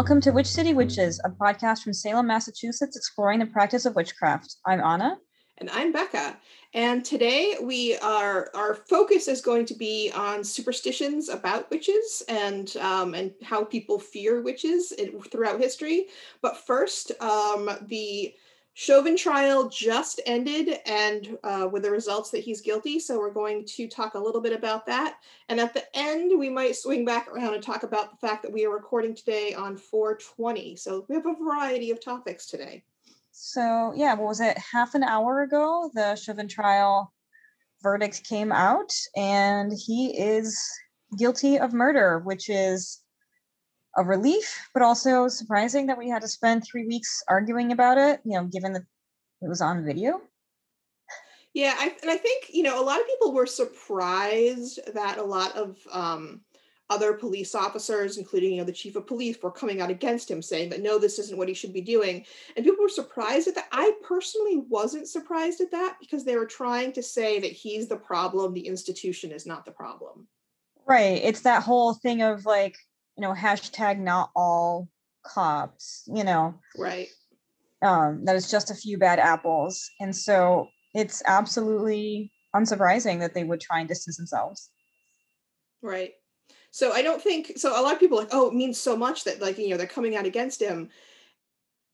Welcome to Witch City Witches, a podcast from Salem, Massachusetts, exploring the practice of witchcraft. I'm Anna. And I'm Becca. And today we are our focus is going to be on superstitions about witches and um, and how people fear witches throughout history. But first, um, the Chauvin trial just ended and uh, with the results that he's guilty. So we're going to talk a little bit about that. And at the end, we might swing back around and talk about the fact that we are recording today on 420. So we have a variety of topics today. So, yeah, what was it? Half an hour ago, the Chauvin trial verdict came out, and he is guilty of murder, which is a relief, but also surprising that we had to spend three weeks arguing about it, you know, given that it was on video. Yeah, I, and I think, you know, a lot of people were surprised that a lot of um, other police officers, including, you know, the chief of police, were coming out against him saying that, no, this isn't what he should be doing. And people were surprised at that. I personally wasn't surprised at that because they were trying to say that he's the problem, the institution is not the problem. Right. It's that whole thing of like, you know hashtag not all cops you know? Right. Um that is just a few bad apples and so it's absolutely unsurprising that they would try and distance themselves. Right. So i don't think so a lot of people like oh it means so much that like you know they're coming out against him.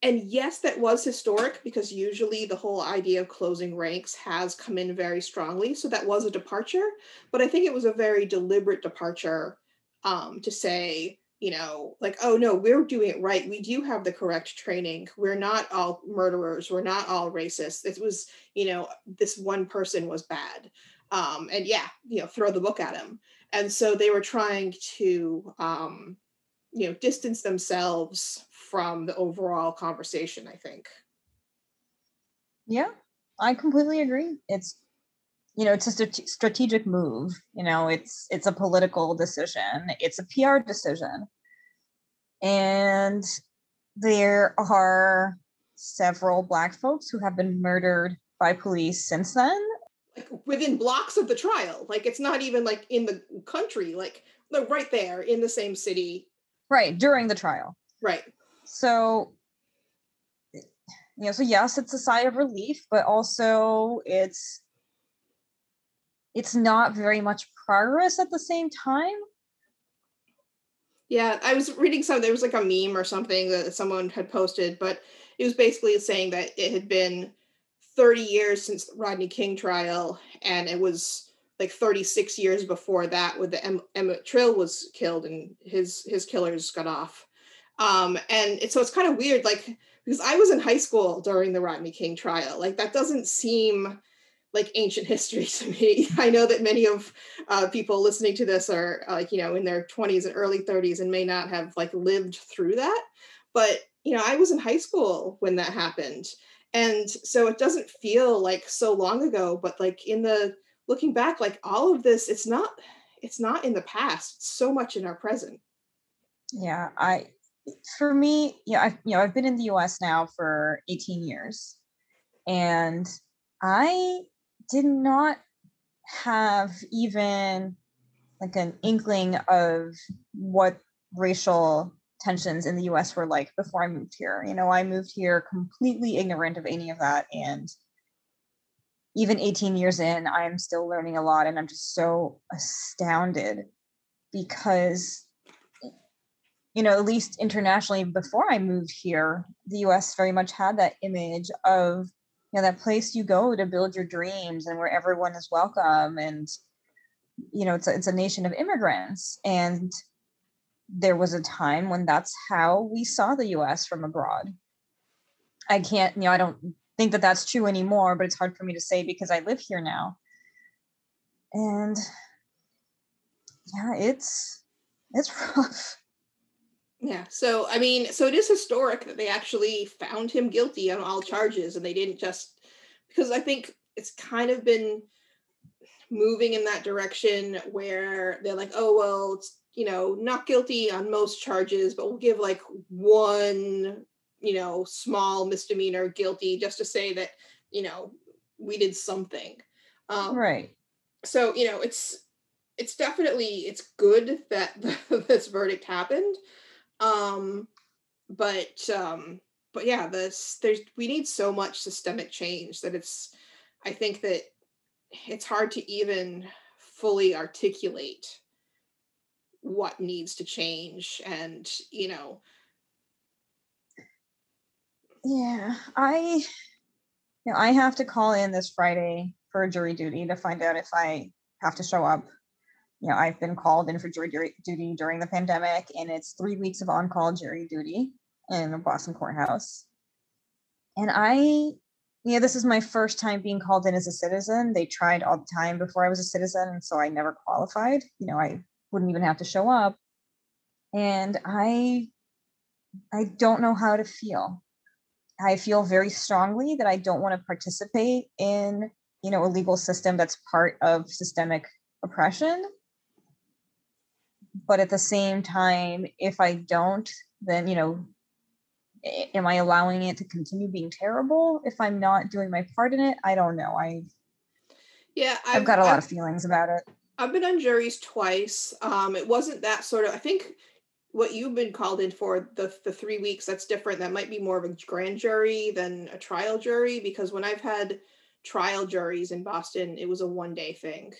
And yes that was historic because usually the whole idea of closing ranks has come in very strongly so that was a departure but i think it was a very deliberate departure um, to say, you know, like, oh no, we're doing it right. We do have the correct training. We're not all murderers. We're not all racist. It was, you know, this one person was bad. Um, and yeah, you know, throw the book at him. And so they were trying to, um, you know, distance themselves from the overall conversation, I think. Yeah, I completely agree. It's you know it's a st- strategic move you know it's it's a political decision it's a pr decision. And there are several black folks who have been murdered by police since then. Like within blocks of the trial like it's not even like in the country like right there in the same city. Right during the trial. Right. So you know so yes it's a sigh of relief but also it's it's not very much progress at the same time. Yeah, I was reading some. There was like a meme or something that someone had posted, but it was basically saying that it had been 30 years since the Rodney King trial, and it was like 36 years before that, with the em- Emmett Till was killed and his his killers got off. Um, and it, so it's kind of weird, like because I was in high school during the Rodney King trial. Like that doesn't seem like ancient history to me. I know that many of uh, people listening to this are like, you know, in their 20s and early 30s and may not have like lived through that. But, you know, I was in high school when that happened. And so it doesn't feel like so long ago, but like in the looking back, like all of this, it's not, it's not in the past, it's so much in our present. Yeah. I, for me, yeah, I, you know, I've been in the US now for 18 years and I did not have even like an inkling of what racial tensions in the US were like before I moved here. You know, I moved here completely ignorant of any of that. And even 18 years in, I'm still learning a lot. And I'm just so astounded because, you know, at least internationally, before I moved here, the US very much had that image of you know that place you go to build your dreams and where everyone is welcome and you know it's a, it's a nation of immigrants. And there was a time when that's how we saw the US from abroad. I can't you know i don't think that that's true anymore but it's hard for me to say because i live here now. And yeah it's it's rough yeah. So, I mean, so it is historic that they actually found him guilty on all charges and they didn't just because I think it's kind of been moving in that direction where they're like, oh, well, it's, you know, not guilty on most charges, but we'll give like one, you know, small misdemeanor guilty just to say that, you know, we did something. Um, right. So, you know, it's, it's definitely it's good that this verdict happened um, but um but yeah this there's we need so much systemic change that it's i think that it's hard to even fully articulate what needs to change and you know yeah i you know, i have to call in this friday for jury duty to find out if i have to show up you know i've been called in for jury duty during the pandemic and it's three weeks of on-call jury duty in the boston courthouse and i you know, this is my first time being called in as a citizen. They tried all the time before I was a citizen, and so I never qualified. You know, I wouldn't even have to show up. And I I don't know how to feel. I feel very strongly that I don't want to participate in, you know, a legal system that's part of systemic oppression. But at the same time, if I don't, then, you know, am I allowing it to continue being terrible if I'm not doing my part in it? I don't know. I yeah, I've, I've got a lot I've, of feelings about it. I've been on juries twice. Um, it wasn't that sort of. I think what you've been called in for the the three weeks that's different. That might be more of a grand jury than a trial jury because when I've had trial juries in Boston, it was a one day thing.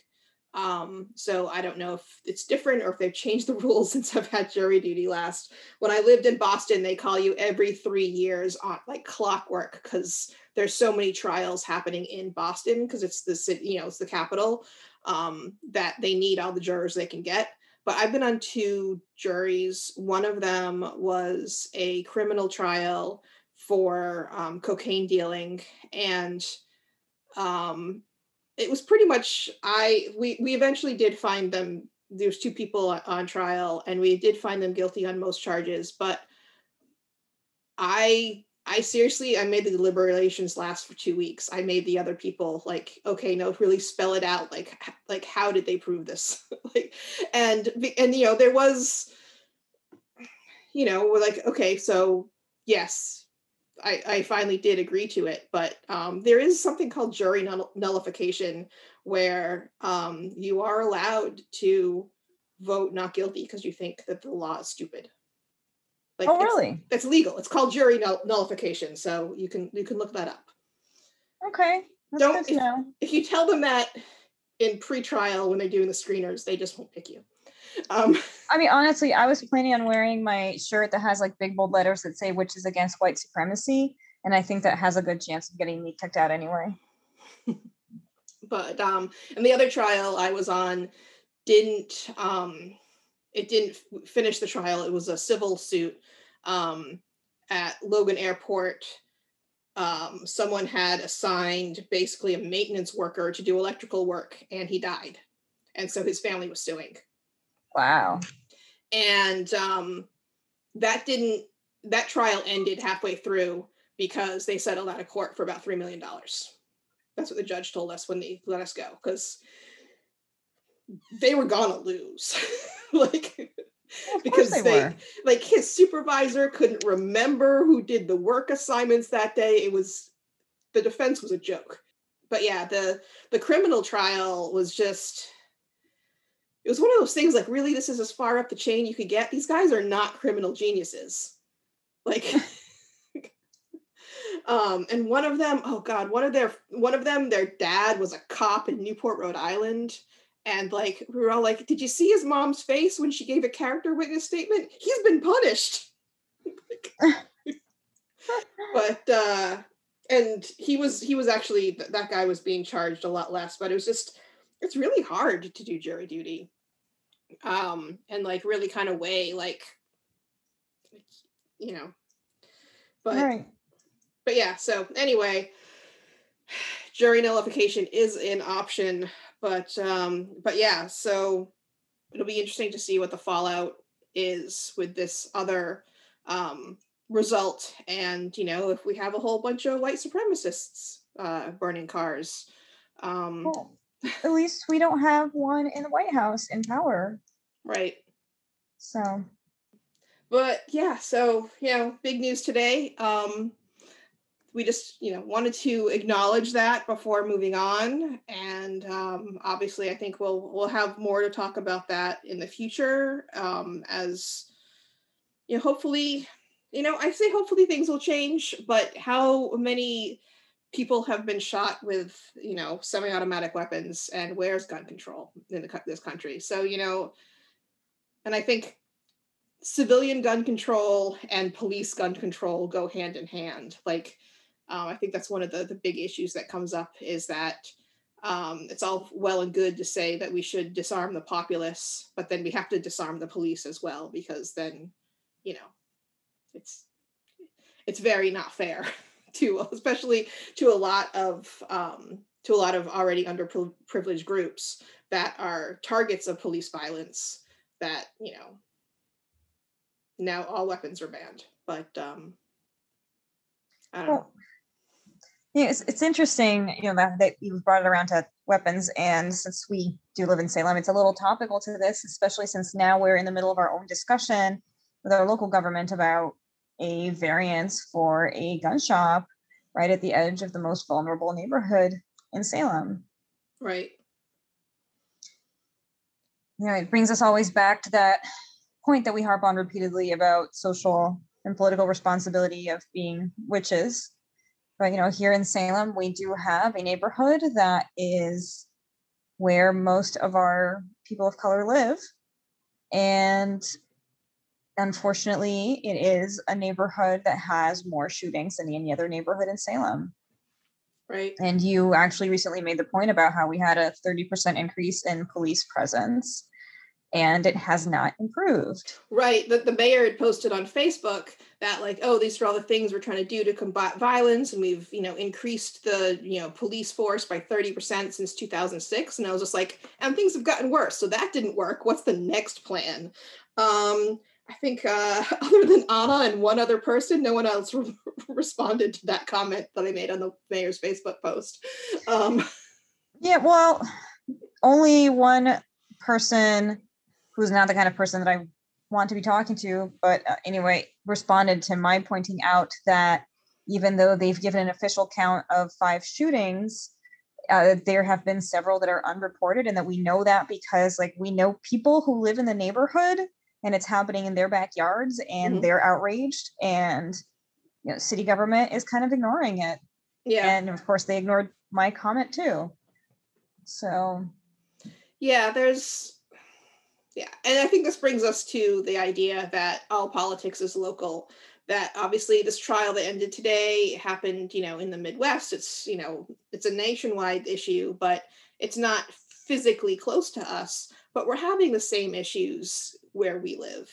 Um, so I don't know if it's different or if they've changed the rules since I've had jury duty last. When I lived in Boston, they call you every three years on like clockwork because there's so many trials happening in Boston because it's the city, you know, it's the capital um, that they need all the jurors they can get. But I've been on two juries. One of them was a criminal trial for um, cocaine dealing, and um, it was pretty much I we we eventually did find them. There's two people on trial, and we did find them guilty on most charges. But I I seriously I made the deliberations last for two weeks. I made the other people like okay, no, really spell it out. Like like how did they prove this? like and and you know there was you know we're like okay so yes I, I finally did agree to it, but um, there is something called jury null- nullification where um, you are allowed to vote not guilty because you think that the law is stupid. Like oh, really? It's, legal. It's called jury null- nullification, so you can you can look that up. Okay, That's don't if, if you tell them that in pre-trial when they're doing the screeners, they just won't pick you. Um, I mean, honestly, I was planning on wearing my shirt that has like big bold letters that say "Witches Against White Supremacy," and I think that has a good chance of getting me kicked out anyway. but um, and the other trial I was on didn't um, it didn't finish the trial. It was a civil suit um, at Logan Airport. Um, someone had assigned basically a maintenance worker to do electrical work, and he died, and so his family was suing. Wow. And um, that didn't, that trial ended halfway through because they settled out of court for about $3 million. That's what the judge told us when they let us go because they were gonna lose. like, because they, they like his supervisor couldn't remember who did the work assignments that day. It was the defense was a joke. But yeah, the the criminal trial was just it was one of those things like really this is as far up the chain you could get. These guys are not criminal geniuses. Like um and one of them oh god one of their one of them their dad was a cop in newport rhode island. And like we were all like did you see his mom's face when she gave a character witness statement? He's been punished. But uh and he was he was actually that guy was being charged a lot less but it was just it's really hard to do jury duty um and like really kind of weigh like you know but right. but yeah so anyway jury nullification is an option but um but yeah so it'll be interesting to see what the fallout is with this other um result and you know if we have a whole bunch of white supremacists uh burning cars um cool at least we don't have one in the White House in power. Right. So. But yeah, so you know, big news today. Um, we just you know wanted to acknowledge that before moving on, and um, obviously, I think we'll we'll have more to talk about that in the future um, as you know, hopefully you know, I say hopefully things will change, but how many people have been shot with, you know, semi-automatic weapons, and where's gun control in the, this country? So, you know, and I think civilian gun control and police gun control go hand in hand. Like, um, I think that's one of the the big issues that comes up is that um, it's all well and good to say that we should disarm the populace, but then we have to disarm the police as well because then, you know, it's it's very not fair to especially to a lot of um, to a lot of already underprivileged groups that are targets of police violence that you know now all weapons are banned but um i don't well, know yeah, it's, it's interesting, you know, that, that you brought it around to weapons. And since we do live in Salem, it's a little topical to this, especially since now we're in the middle of our own discussion with our local government about a variance for a gun shop right at the edge of the most vulnerable neighborhood in Salem. Right. You know, it brings us always back to that point that we harp on repeatedly about social and political responsibility of being witches but you know here in salem we do have a neighborhood that is where most of our people of color live and unfortunately it is a neighborhood that has more shootings than any other neighborhood in salem right and you actually recently made the point about how we had a 30% increase in police presence and it has not improved. Right. The, the mayor had posted on Facebook that like, oh, these are all the things we're trying to do to combat violence, and we've you know increased the you know police force by thirty percent since two thousand six. And I was just like, and things have gotten worse, so that didn't work. What's the next plan? Um, I think uh, other than Anna and one other person, no one else re- responded to that comment that I made on the mayor's Facebook post. Um, yeah, well, only one person who's not the kind of person that I want to be talking to, but uh, anyway, responded to my pointing out that even though they've given an official count of five shootings, uh, there have been several that are unreported, and that we know that because, like, we know people who live in the neighborhood and it's happening in their backyards and mm-hmm. they're outraged, and you know, city government is kind of ignoring it. Yeah. And of course, they ignored my comment too. So, yeah, there's yeah, and I think this brings us to the idea that all politics is local. That obviously this trial that ended today happened, you know, in the Midwest. It's you know it's a nationwide issue, but it's not physically close to us. But we're having the same issues where we live,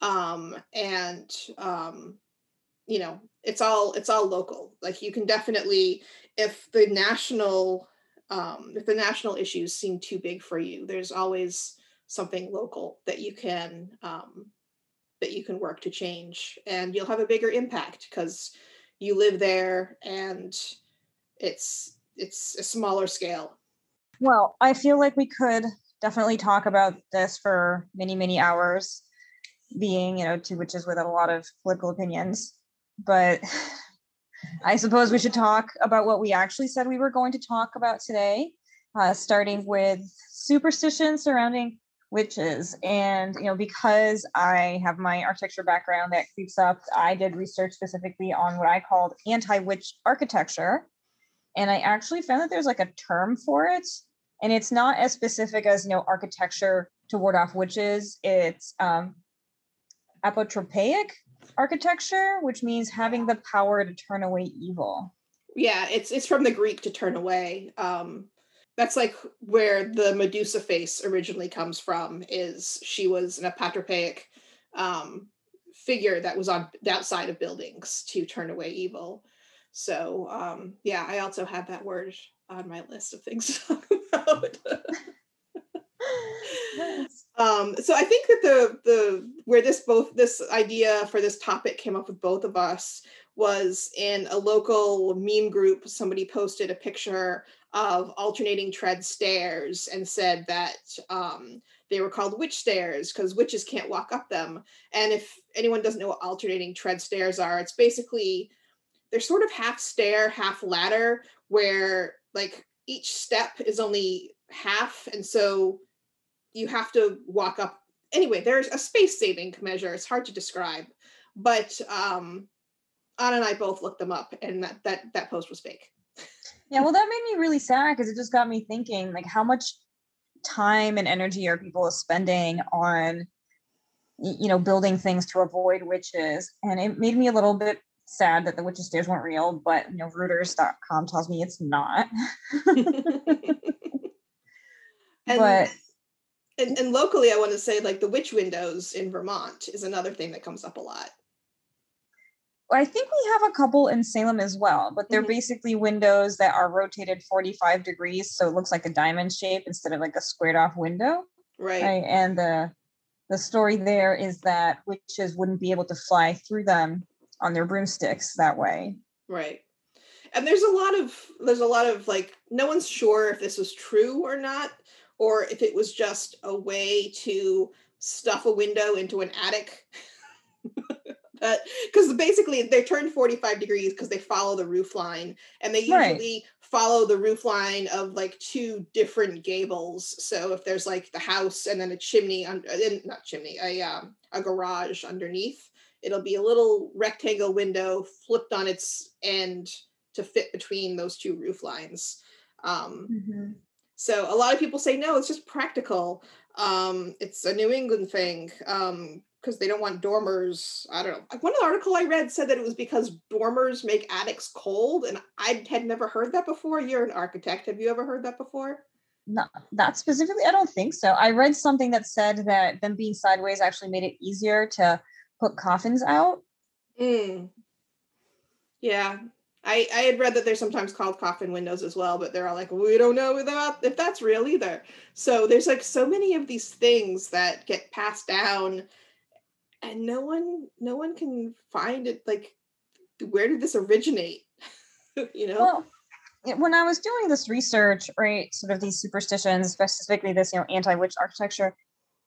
um, and um, you know it's all it's all local. Like you can definitely, if the national um, if the national issues seem too big for you, there's always something local that you can um, that you can work to change and you'll have a bigger impact because you live there and it's it's a smaller scale well i feel like we could definitely talk about this for many many hours being you know two witches with a lot of political opinions. But i suppose we should talk about what we actually said we were going to talk about today uh, starting with superstition surrounding witches. And you know because i have my architecture background that creeps up i did research specifically on what i called anti-witch architecture. And i actually found that there's like a term for it and it's not as specific as you know architecture to ward off witches it's um, apotropaic architecture which means having the power to turn away evil yeah it's it's from the greek to turn away um that's like where the Medusa face originally comes from. Is she was an apotropaic um, figure that was on the outside of buildings to turn away evil. So um, yeah, I also had that word on my list of things talk um, so I think that the the where this both this idea for this topic came up with both of us was in a local meme group. Somebody posted a picture of alternating tread stairs and said that um, they were called witch stairs because witches can't walk up them. And if anyone doesn't know what alternating tread stairs are, it's basically they're sort of half stair, half ladder, where like each step is only half, and so you have to walk up. Anyway, there's a space saving measure. It's hard to describe, but um, Anna and I both looked them up, and that that that post was fake. Yeah, well, that made me really sad because it just got me thinking, like, how much time and energy are people spending on, you know, building things to avoid witches? And it made me a little bit sad that the witches stairs weren't real, but you know, Reuters.com tells me it's not. and, but and, and locally, I want to say like the witch windows in Vermont is another thing that comes up a lot. I think we have a couple in Salem as well, but they're mm-hmm. basically windows that are rotated 45 degrees. So it looks like a diamond shape instead of like a squared off window. Right. right? And the the story there is that witches wouldn't be able to fly through them on their broomsticks that way. Right. And there's a lot of there's a lot of like no one's sure if this was true or not or if it was just a way to stuff a window into an attic. because basically they turn 45 degrees because they follow the roof line and they usually right. follow the roof line of like two different gables so if there's like the house and then a chimney under uh, not chimney a um, a garage underneath it'll be a little rectangle window flipped on its end to fit between those two roof lines um, mm-hmm. so a lot of people say no it's just practical um, it's a new england thing um, because they don't want dormers. I don't know. One article I read said that it was because dormers make attics cold, and I had never heard that before. You're an architect. Have you ever heard that before? No, not specifically. I don't think so. I read something that said that them being sideways actually made it easier to put coffins out. Mm. Yeah, I, I had read that they're sometimes called coffin windows as well, but they're all like, we don't know that, if that's real either. So there's like so many of these things that get passed down and no one no one can find it like where did this originate you know well, when i was doing this research right sort of these superstitions specifically this you know anti-witch architecture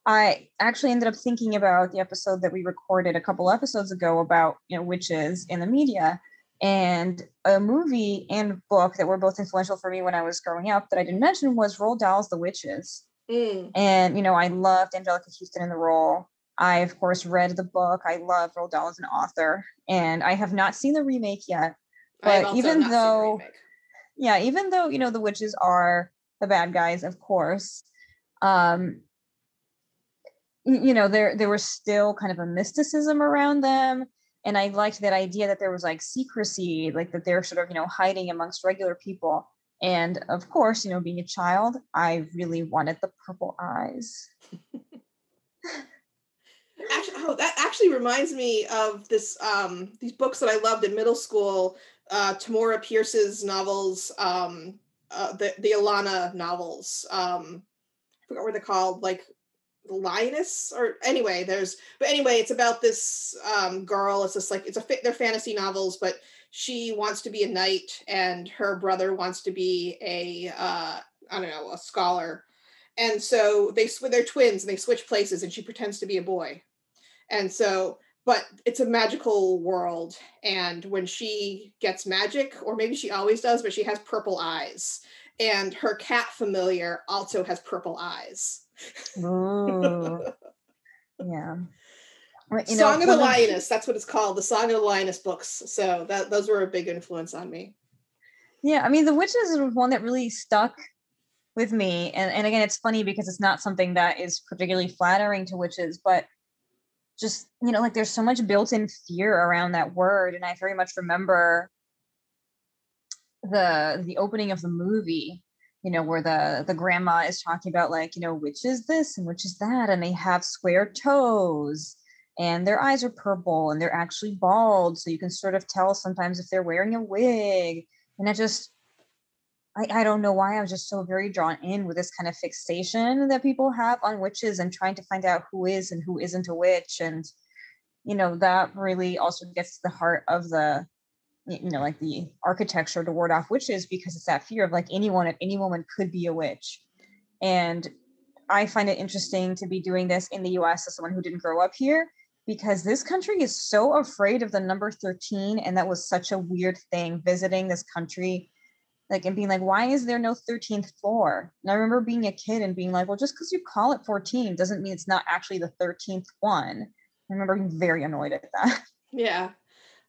i actually ended up thinking about the episode that we recorded a couple episodes ago about you know witches in the media and a movie and book that were both influential for me when i was growing up that i didn't mention was roald dahl's the witches mm. and you know i loved Anjelica Huston in the role I, of course, read the book. I love Roald Dahl as an author, and I have not seen the remake yet. But even though, yeah, even though you know the witches are the bad guys, of course, um, you know there there was still kind of a mysticism around them, and I liked that idea that there was like secrecy, like that they're sort of you know hiding amongst regular people. And of course, you know, being a child, I really wanted the purple eyes. actually, oh, that actually reminds me of this um, these books that I loved in middle school. Uh, Tamora Pierce's novels, um, uh, the the Alanna novels. Um, I forgot what they're called, like Lioness, or anyway. There's, but anyway, it's about this um, girl. It's just like it's a they're fantasy novels, but she wants to be a knight, and her brother wants to be a uh, I don't know a scholar and so they they're twins and they switch places and she pretends to be a boy and so but it's a magical world and when she gets magic or maybe she always does but she has purple eyes and her cat familiar also has purple eyes Ooh. yeah you Song of the Lioness, that's what it's called, the Song of the Lioness books. So that those were a big influence on me. Yeah, I mean, The Witches is one that really stuck with me. And, and again, it's funny because it's not something that is particularly flattering to witches, but just you know like there's so much built-in fear around that word and i very much remember the the opening of the movie you know where the the grandma is talking about like you know which is this and which is that and they have square toes and their eyes are purple and they're actually bald so you can sort of tell sometimes if they're wearing a wig and it just I, I don't know why I was just so very drawn in with this kind of fixation that people have on witches and trying to find out who is and who isn't a witch. And, you know, that really also gets to the heart of the, you know, like the architecture to ward off witches because it's that fear of like anyone at any moment could be a witch. And I find it interesting to be doing this in the US as someone who didn't grow up here because this country is so afraid of the number 13 and that was such a weird thing visiting this country like and being like why is there no 13th floor and i remember being a kid and being like well just because you call it 14 doesn't mean it's not actually the 13th one i remember being very annoyed at that Yeah.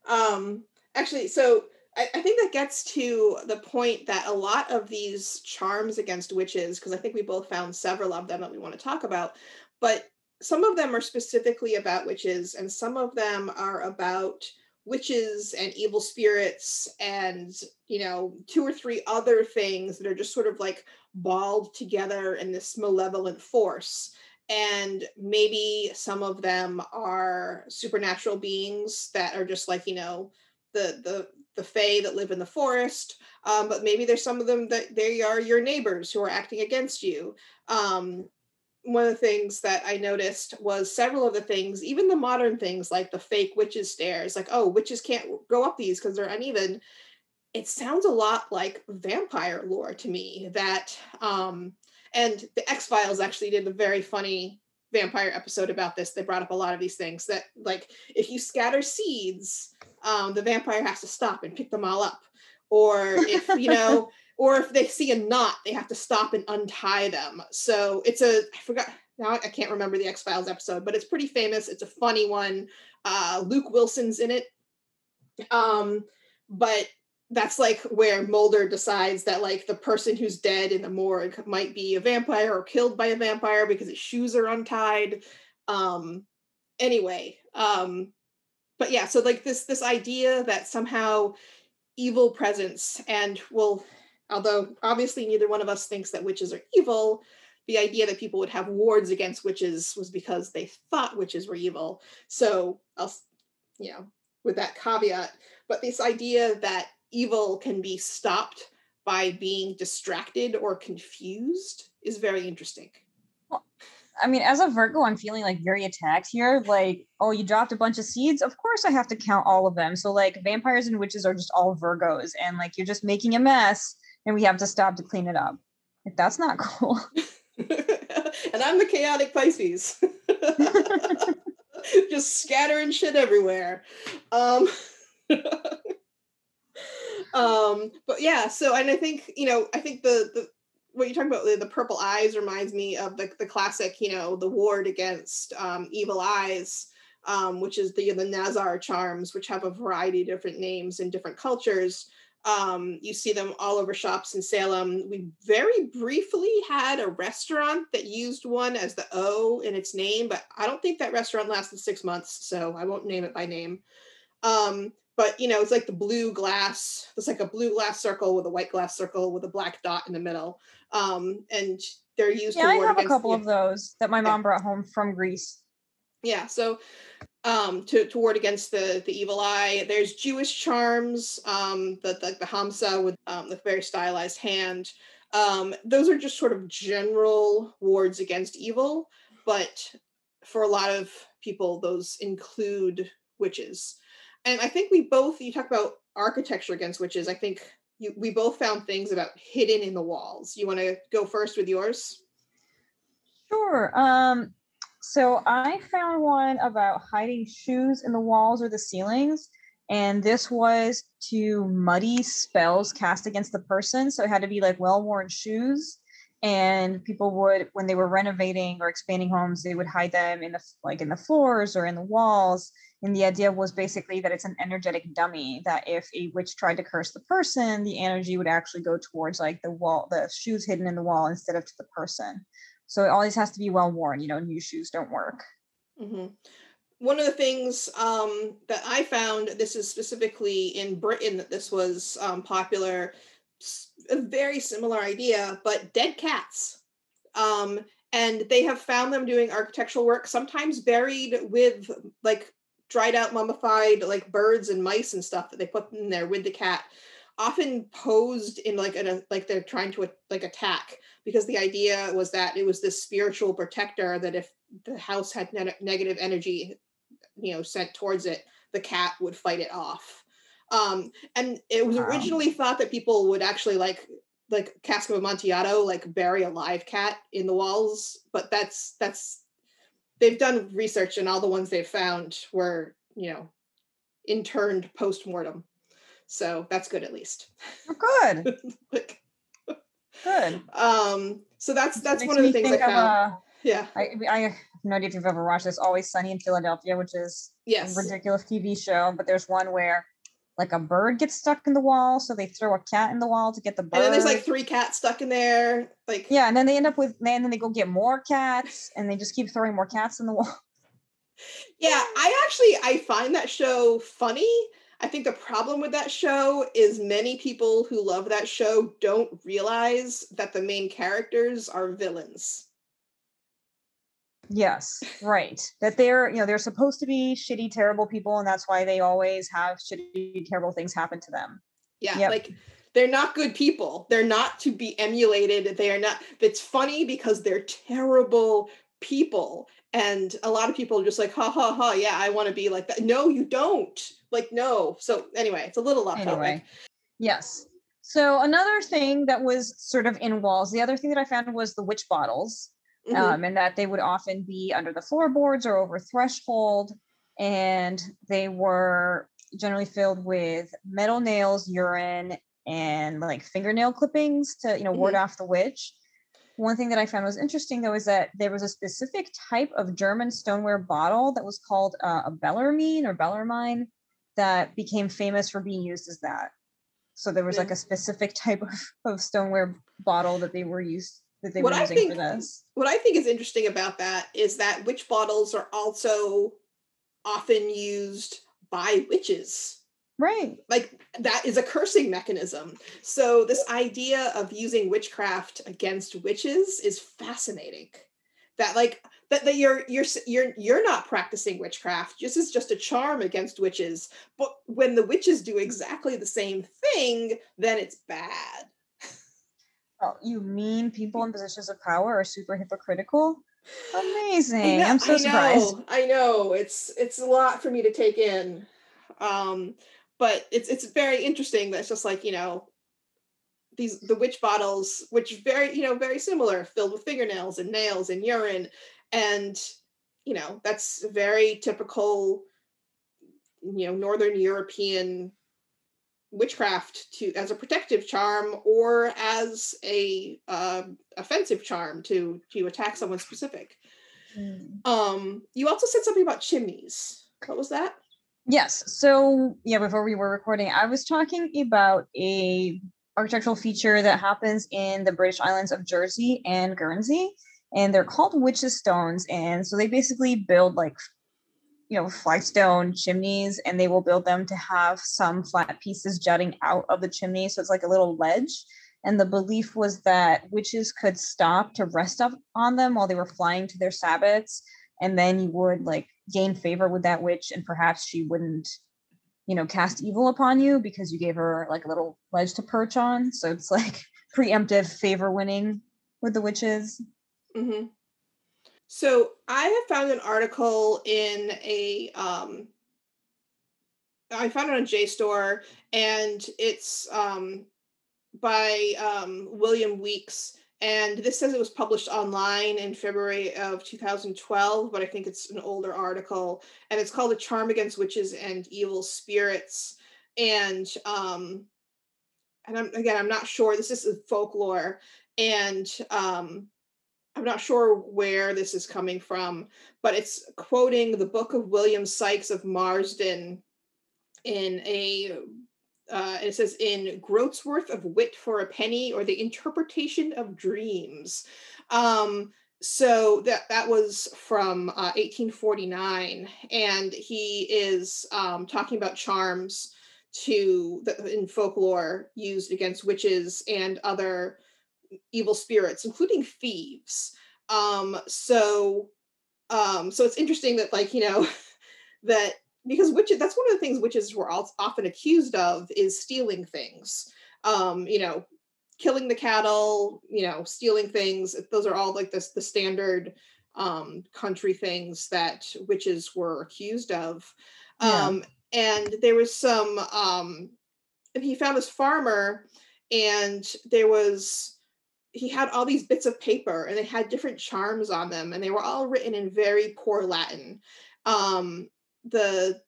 Um actually so I, I think that gets to the point that a lot of these charms against witches, because I think we both found several of them that we want to talk about, but some of them are specifically about witches, and some of them are about witches and evil spirits and you know two or three other things that are just sort of like balled together in this malevolent force. And maybe some of them are supernatural beings that are just like you know the the the fae that live in the forest um, but maybe there's some of them that they are your neighbors who are acting against you um, one of the things that I noticed was several of the things, even the modern things like the fake witches stairs, like, oh, witches can't go up these because they're uneven. It sounds a lot like vampire lore to me. That, um, and the X Files actually did a very funny vampire episode about this. They brought up a lot of these things that, like, if you scatter seeds, um, the vampire has to stop and pick them all up. Or if, you know, or if they see a knot, they have to stop and untie them. So it's a I forgot now I can't remember the X Files episode, but it's pretty famous. It's a funny one. Uh, Luke Wilson's in it. Um, but that's like where Mulder decides that like the person who's dead in the morgue might be a vampire or killed by a vampire because his shoes are untied. Um, anyway, um, but yeah, so like this this idea that somehow evil presence and well although obviously neither one of us thinks that witches are evil, the idea that people would have wards against witches was because they thought witches were evil. So I'll, you know, with that caveat, but this idea that evil can be stopped by being distracted or confused is very interesting. Well, I mean, as a Virgo, I'm feeling like very attacked here. Like, oh, you dropped a bunch of seeds. Of course, I have to count all of them. So, like, vampires and witches are just all Virgos, and like, you're just making a mess and we have to stop to clean it up. Like, that's not cool. and I'm the chaotic Pisces. Just scattering shit everywhere. Um, um, but yeah, so and I think, you know, I think the the what you're talking about the, the purple eyes reminds me of the, the classic, you know, the ward against um, evil eyes. Um, which is the the Nazar charms, which have a variety of different names in different cultures. Um, you see them all over shops in Salem. We very briefly had a restaurant that used one as the O in its name, but I don't think that restaurant lasted six months, so I won't name it by name. Um, but you know, it's like the blue glass. It's like a blue glass circle with a white glass circle with a black dot in the middle. Um, and they're used. Yeah, I have a couple of those that my mom yeah. brought home from Greece. Yeah, so um, to, to ward against the, the evil eye. There's Jewish charms, um, the, the, the Hamsa with um, the very stylized hand. Um, those are just sort of general wards against evil, but for a lot of people, those include witches. And I think we both, you talk about architecture against witches, I think you, we both found things about hidden in the walls. You want to go first with yours? Sure. Um, so I found one about hiding shoes in the walls or the ceilings. And this was to muddy spells cast against the person. So it had to be like well worn shoes. And people would, when they were renovating or expanding homes, they would hide them in the like in the floors or in the walls. And the idea was basically that it's an energetic dummy. That if a witch tried to curse the person, the energy would actually go towards like the wall, the shoes hidden in the wall instead of to the person. So it always has to be well worn. You know, new shoes don't work. Mm-hmm. One of the things um, that I found, this is specifically in Britain, that this was um, popular, a very similar idea, but dead cats. Um, and they have found them doing architectural work, sometimes buried with like dried out mummified like birds and mice and stuff that they put in there with the cat often posed in like a like they're trying to like attack because the idea was that it was this spiritual protector that if the house had ne- negative energy you know sent towards it the cat would fight it off um and it was wow. originally thought that people would actually like like cask of amontillado like bury a live cat in the walls but that's that's they've done research and all the ones they've found were you know interned post-mortem so that's good at least oh, good like, Good. Um, so that's that's one of the things I found. yeah. I, I no idea if you've ever watched this, Always Sunny in Philadelphia, which is Yes. a ridiculous TV show. But there's one where like a bird gets stuck in the wall, so they throw a cat in the wall to get the bird. And then there's like three cats stuck in there. Like yeah, and then they end up with and then they go get more cats, and they just keep throwing more cats in the wall. Yeah, I actually I find that show funny. I think the problem with that show is many people who love that show don't realize that the main characters are villains. Yes, right. That they're, you know, they're supposed to be shitty, terrible people, and that's why they always have shitty, terrible things happen to them. Yeah, Yep. like they're not good people. They're not to be emulated. They are not. It's funny because they're terrible people. And a lot of people are just like, ha ha ha, yeah, I want to be like that. No, you don't. Like, no. So anyway, it's a little off Anyway, topic. yes. So another thing that was sort of in walls, the other thing that I found was the witch bottles, Mhm. um, and that they would often be under the floorboards or over threshold, and they were generally filled with metal nails, urine, and like fingernail clippings to you know ward off the witch. One thing that I found was interesting though is that there was a specific type of German stoneware bottle that was called uh, a Bellarmine or Bellarmine that became famous for being used as that. So there was like a specific type of, of stoneware bottle that they were used that they What were I using think- for this. what I think is interesting about that is that witch bottles are also often used by witches. Right. Like that is a cursing mechanism. So this idea of using witchcraft against witches is fascinating. That like that, that you're you're you're you're not practicing witchcraft. This is just a charm against witches. But when the witches do exactly the same thing, then it's bad. Oh, you mean people in positions of power are super hypocritical? Amazing. Know, I'm so I surprised. know, I know. It's it's a lot for me to take in. Um, but it's it's very interesting that it's just like, you know, these the witch bottles, which very, you know, very similar, filled with fingernails and nails and urine. And, you know, that's very typical, you know, Northern European witchcraft to as a protective charm or as a uh, offensive charm to to attack someone specific. Mm. Um, you also said something about chimneys. What was that? Yes. So yeah, before we were recording, I was talking about a architectural feature that happens in the British islands of Jersey and Guernsey, and they're called witches' stones. And so they basically build like you know flagstone chimneys, and they will build them to have some flat pieces jutting out of the chimney, so it's like a little ledge. And the belief was that witches could stop to rest up on them while they were flying to their sabbats and then you would like gain favor with that witch and perhaps she wouldn't you know cast evil upon you because you gave her like a little ledge to perch on. So it's like preemptive favor winning with the witches. Hmm So I have found an article in a um I found it on JSTOR and it's um by um William Weeks and this says it was published online in February of 2012, but I think it's an older article and it's called A Charm Against Witches and Evil Spirits. And um and I'm again I'm not sure this is folklore and um I'm not sure where this is coming from, but it's quoting the book of William Sykes of Marsden in a uh, it says in Groatsworth of Wit for a Penny or the Interpretation of Dreams. Um, so that that was from uh, 1849, and he is um, talking about charms to the, in folklore used against witches and other evil spirits, including thieves. Um, so um, so it's interesting that like you know that because witches that's one of the things witches were often accused of is stealing things um you know killing the cattle you know stealing things those are all like this the standard um country things that witches were accused of Yeah. um and there was some um and he found this farmer and there was he had all these bits of paper and they had different charms on them and they were all written in very poor latin. Um the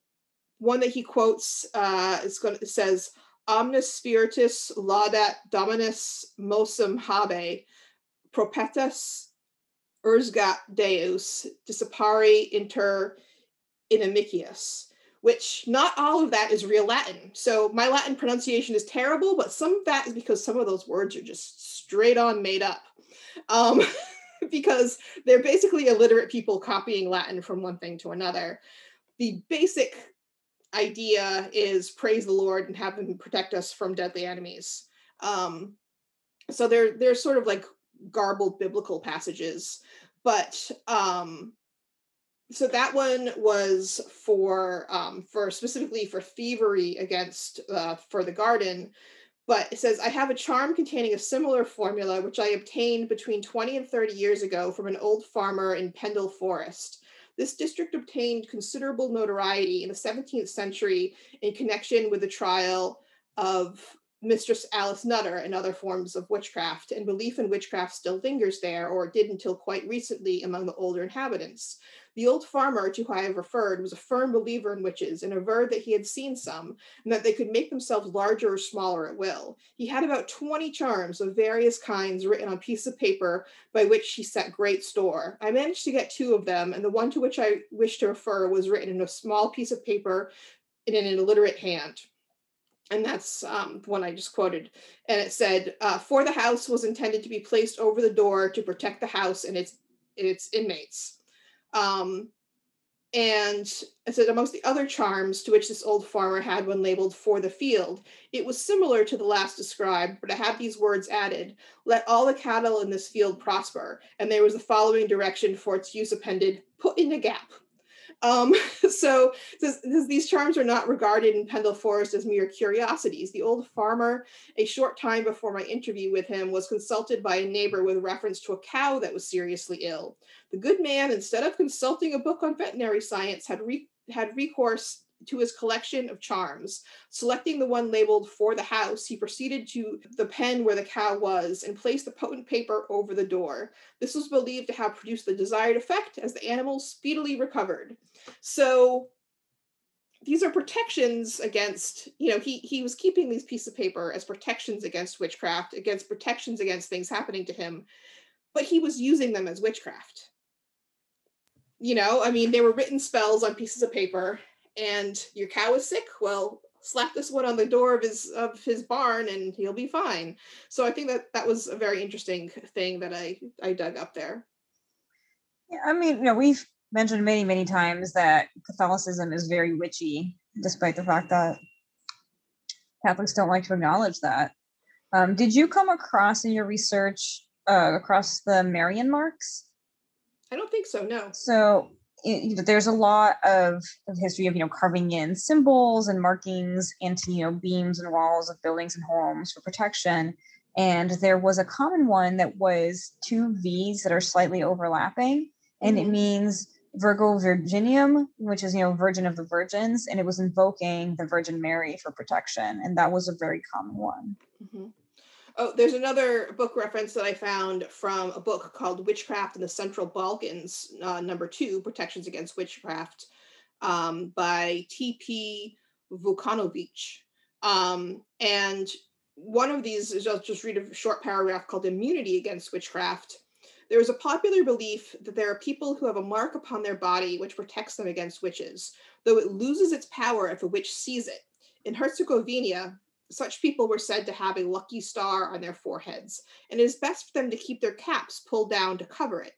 one that he quotes uh, is going to says omnis spiritus laudat dominus mosum habe propetus Erzgat Deus, Disipare inter Inimicius, which not all of that is real Latin. So my Latin pronunciation is terrible, but some of that is because some of those words are just straight on made up. Um, because they're basically illiterate people copying Latin from one thing to another. The basic idea is praise the Lord and have him protect us from deadly enemies. Um, so they're they're sort of like garbled biblical passages, but um, so that one was for um, for specifically for thievery against uh, for the garden but it says i have a charm containing a similar formula which i obtained between 20 and 30 years ago from an old farmer in pendle forest. This district obtained considerable notoriety in the 17th century in connection with the trial of Mistress Alice Nutter and other forms of witchcraft, and belief in witchcraft still lingers there, or did until quite recently among the older inhabitants. The old farmer to whom I have referred was a firm believer in witches and averred that he had seen some, and that they could make themselves larger or smaller at will. He had about 20 charms of various kinds written on pieces of paper by which he set great store. I managed to get two of them, and the one to which I wish to refer was written in a small piece of paper in an illiterate hand and that's um, one I just quoted. And it said, uh, "For the house was intended to be placed over the door to protect the house and its its inmates." Um, and it said amongst the other charms to which this old farmer had one labeled "For the field," it was similar to the last described, but it had these words added: "Let all the cattle in this field prosper." And there was the following direction for its use appended: "Put in a gap." Um, so these charms are not regarded in Pendle Forest as mere curiosities. The old farmer, a short time before my interview with him, was consulted by a neighbor with reference to a cow that was seriously ill. The good man, instead of consulting a book on veterinary science, had re- had recourse to his collection of charms. Selecting the one labeled for the house, he proceeded to the pen where the cow was and placed the potent paper over the door. This was believed to have produced the desired effect as the animal speedily recovered. So these are protections against, you know, he he was keeping these pieces of paper as protections against witchcraft, against protections against things happening to him, but he was using them as witchcraft. You know, I mean, they were written spells on pieces of paper and your cow is sick well slap this one on the door of his of his barn and he'll be fine. So i think that that was a very interesting thing that i i dug up there. Yeah i mean you know we've mentioned many many times that catholicism is very witchy despite the fact that catholics don't like to acknowledge that. Um, did you come across in your research uh, across the marian marks? I don't think so no. So it, there's a lot of, of history of you know carving in symbols and markings into you know beams and walls of buildings and homes for protection and there was a common one that was two v's that are slightly overlapping and mm-hmm. it means virgo virginium which is you know virgin of the virgins and it was invoking the virgin mary for protection and that was a very common one mm-hmm. Oh, there's another book reference that I found from a book called Witchcraft in the Central Balkans, uh, number two, Protections Against Witchcraft, um, by T.P. Vukanovic. Um, and one of these is I'll just read a short paragraph called Immunity Against Witchcraft. There is a popular belief that there are people who have a mark upon their body which protects them against witches, though it loses its power if a witch sees it. In Herzegovina, such people were said to have a lucky star on their foreheads, and it is best for them to keep their caps pulled down to cover it.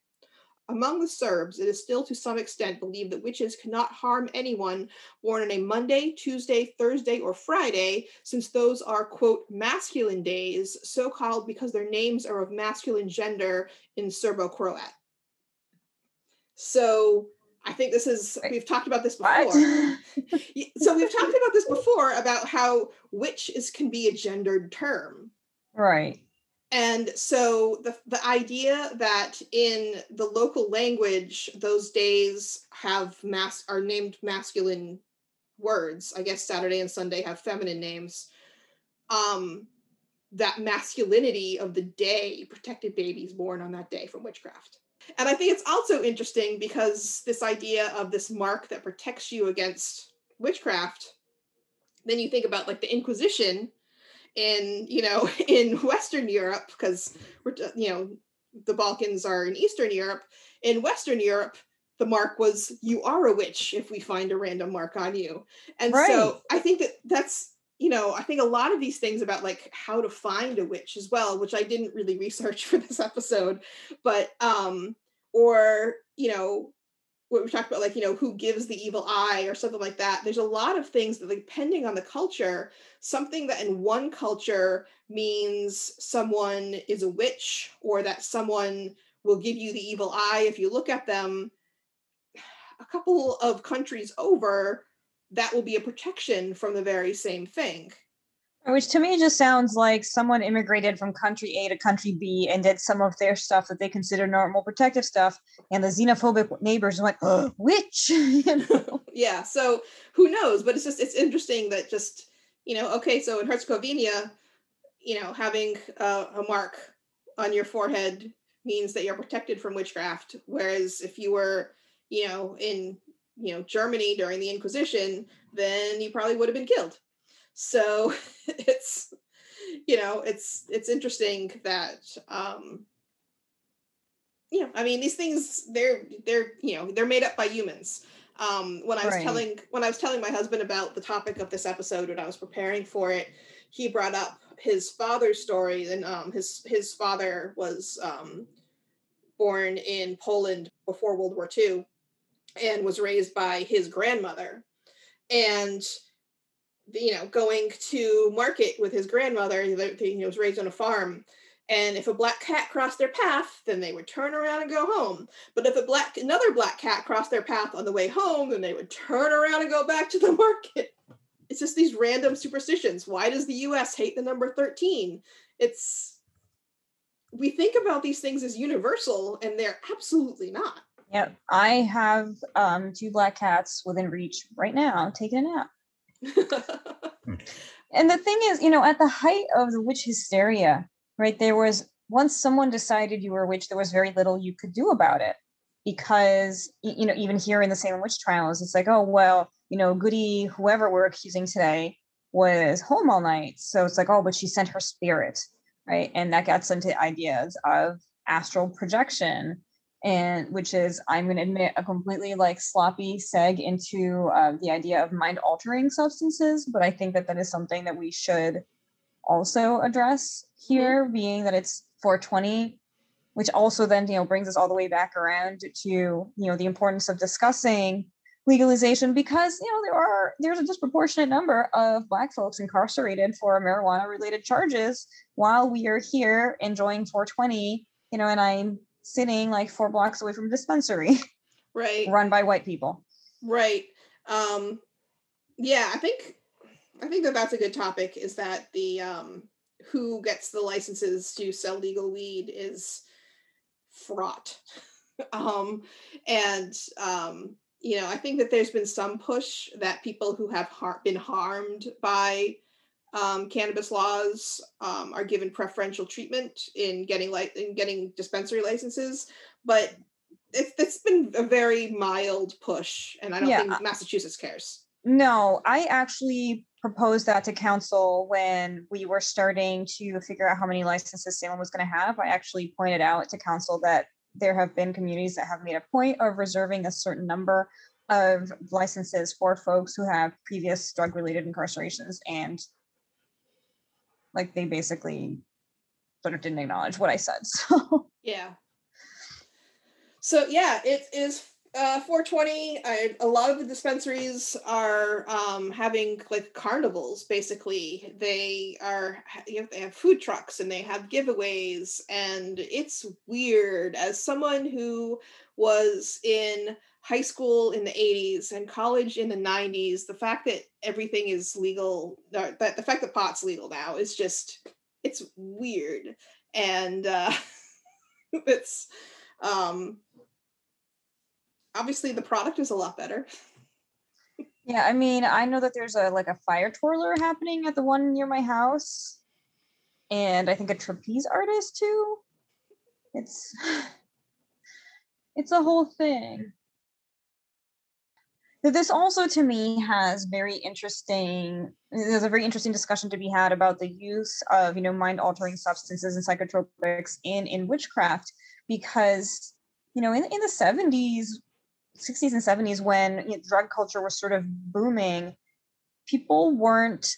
Among the Serbs, it is still to some extent believed that witches cannot harm anyone born on a Monday, Tuesday, Thursday, or Friday, since those are, quote, masculine days, so called because their names are of masculine gender in Serbo Croat. So I think this is we've talked about this before. so we've talked about this before about how witch is can be a gendered term. Right. And so the the idea that in the local language those days have mass are named masculine words. I guess Saturday and Sunday have feminine names. Um that masculinity of the day protected babies born on that day from witchcraft. And I think it's also interesting because this idea of this mark that protects you against witchcraft, then you think about like the Inquisition in, you know, in Western Europe, because we're, you know, the Balkans are in Eastern Europe. In Western Europe, the mark was you are a witch if we find a random mark on you. And right. so I think that that's you know, I think a lot of these things about like how to find a witch as well, which I didn't really research for this episode, but um or you know what we talked about like you know who gives the evil eye or something like that. There's a lot of things that depending on the culture something that in one culture means someone is a witch or that someone will give you the evil eye if you look at them. A couple of countries over that will be a protection from the very same thing which to me just sounds like someone immigrated from country A to country B and did some of their stuff that they consider normal protective stuff, and the xenophobic neighbors went, oh, "Which?" you know? yeah. So who knows? But it's just it's interesting that just you know, okay, so in Herzegovina, you know, having a, a mark on your forehead means that you're protected from witchcraft, whereas if you were, you know, in you know Germany during the Inquisition, then you probably would have been killed. So it's you know it's it's interesting that um you know i mean these things they're they're you know they're made up by humans. Um when i was right. telling when i was telling my husband about the topic of this episode when i was preparing for it he brought up his father's story and um his his father was um born in poland before world war ii and was raised by his grandmother and you know, going to market with his grandmother. He was raised on a farm. And if a black cat crossed their path, then they would turn around and go home. But if a black another black cat crossed their path on the way home, then they would turn around and go back to the market. It's just these random superstitions. Why does the US hate the number 13? It's we think about these things as universal and they're absolutely not. Yep. I have um, two black cats within reach right now taking a nap. and the thing is, you know, at the height of the witch hysteria, right, there was once someone decided you were a witch, there was very little you could do about it. Because, you know, even here in the Salem witch trials, it's like, oh, well, you know, Goody, whoever we're accusing today, was home all night. So it's like, oh, but she sent her spirit, right? And that gets into ideas of astral projection and which is i'm going to admit a completely like sloppy seg into uh, the idea of mind altering substances but i think that that is something that we should also address here mm-hmm. being that it's 420 which also then you know brings us all the way back around to you know the importance of discussing legalization because you know there are there's a disproportionate number of black folks incarcerated for marijuana related charges while we are here enjoying 420 you know and i'm sitting like four blocks away from a dispensary. Right. Run by white people. Right. Um yeah i think i think that that's a good topic is that the um who gets the licenses to sell legal weed is fraught. Um and um you know i think that there's been some push that people who have har- been harmed by um, cannabis laws um, are given preferential treatment in getting like in getting dispensary licenses, but it's it's been a very mild push, and I don't yeah. think Massachusetts cares. No, I actually proposed that to council when we were starting to figure out how many licenses Salem was going to have. I actually pointed out to council that there have been communities that have made a point of reserving a certain number of licenses for folks who have previous drug related incarcerations and like they basically sort of didn't acknowledge what I said. So yeah. So yeah, it is uh 420 I, a lot of the dispensaries are um having like carnivals basically. They are you have, they have food trucks and they have giveaways and it's weird. As someone who was in high school in the 80s and college in the 90s the fact that everything is legal that the fact that pot's legal now is just it's weird. And uh it's um obviously the product is a lot better. Yeah i mean i know that there's a like a fire twirler happening at the one near my house. And i think a trapeze artist too. It's it's a whole thing. This also to me has very interesting there's a very interesting discussion to be had about the use of you know mind altering substances and psychotropics in in witchcraft. Because you know in, in the 70s 60s and 70s when you know, drug culture was sort of booming people weren't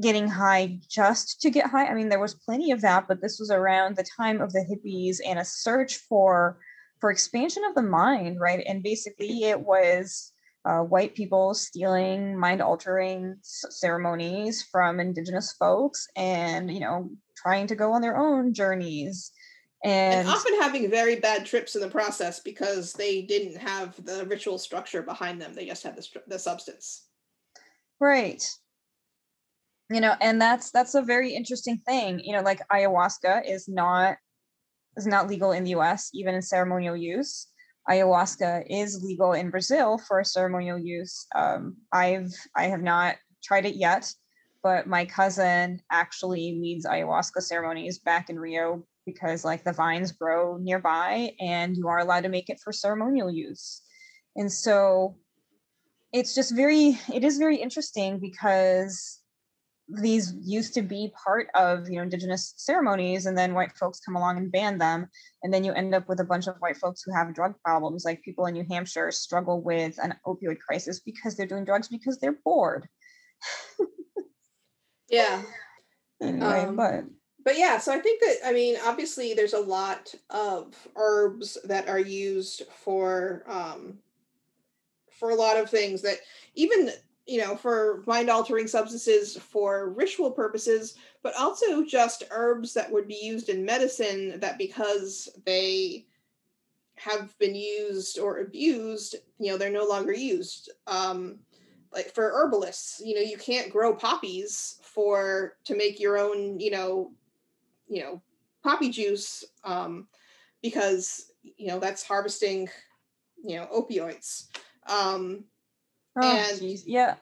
getting high just to get high. I mean there was plenty of that but this was around the time of the hippies and a search for for expansion of the mind right? And basically it was uh, white people stealing mind altering ceremonies from indigenous folks and you know trying to go on their own journeys and, and, often having very bad trips in the process because they didn't have the ritual structure behind them. They just had the, the substance. Right. You know and that's that's a very interesting thing. You know like ayahuasca is not is not legal in the us even in ceremonial use. Ayahuasca is legal in brazil for ceremonial use. Um, i've i have not tried it yet but my cousin actually leads ayahuasca ceremonies back in rio because like the vines grow nearby and you are allowed to make it for ceremonial use. And so it's just very it is very interesting because these used to be part of you know indigenous ceremonies and then white folks come along and ban them. And then you end up with a bunch of white folks who have drug problems like people in new hampshire struggle with an opioid crisis because they're doing drugs because they're bored. Yeah. Anyway um, but but yeah so i think that i mean obviously there's a lot of herbs that are used for um for a lot of things that even you know, for mind altering substances for ritual purposes, but also just herbs that would be used in medicine that because they have been used or abused, you know, they're no longer used. Um, like for herbalists, you know, you can't grow poppies for to make your own, you know, you know, poppy juice um, because you know that's harvesting, you know, opioids. Um, Oh, and geez. yeah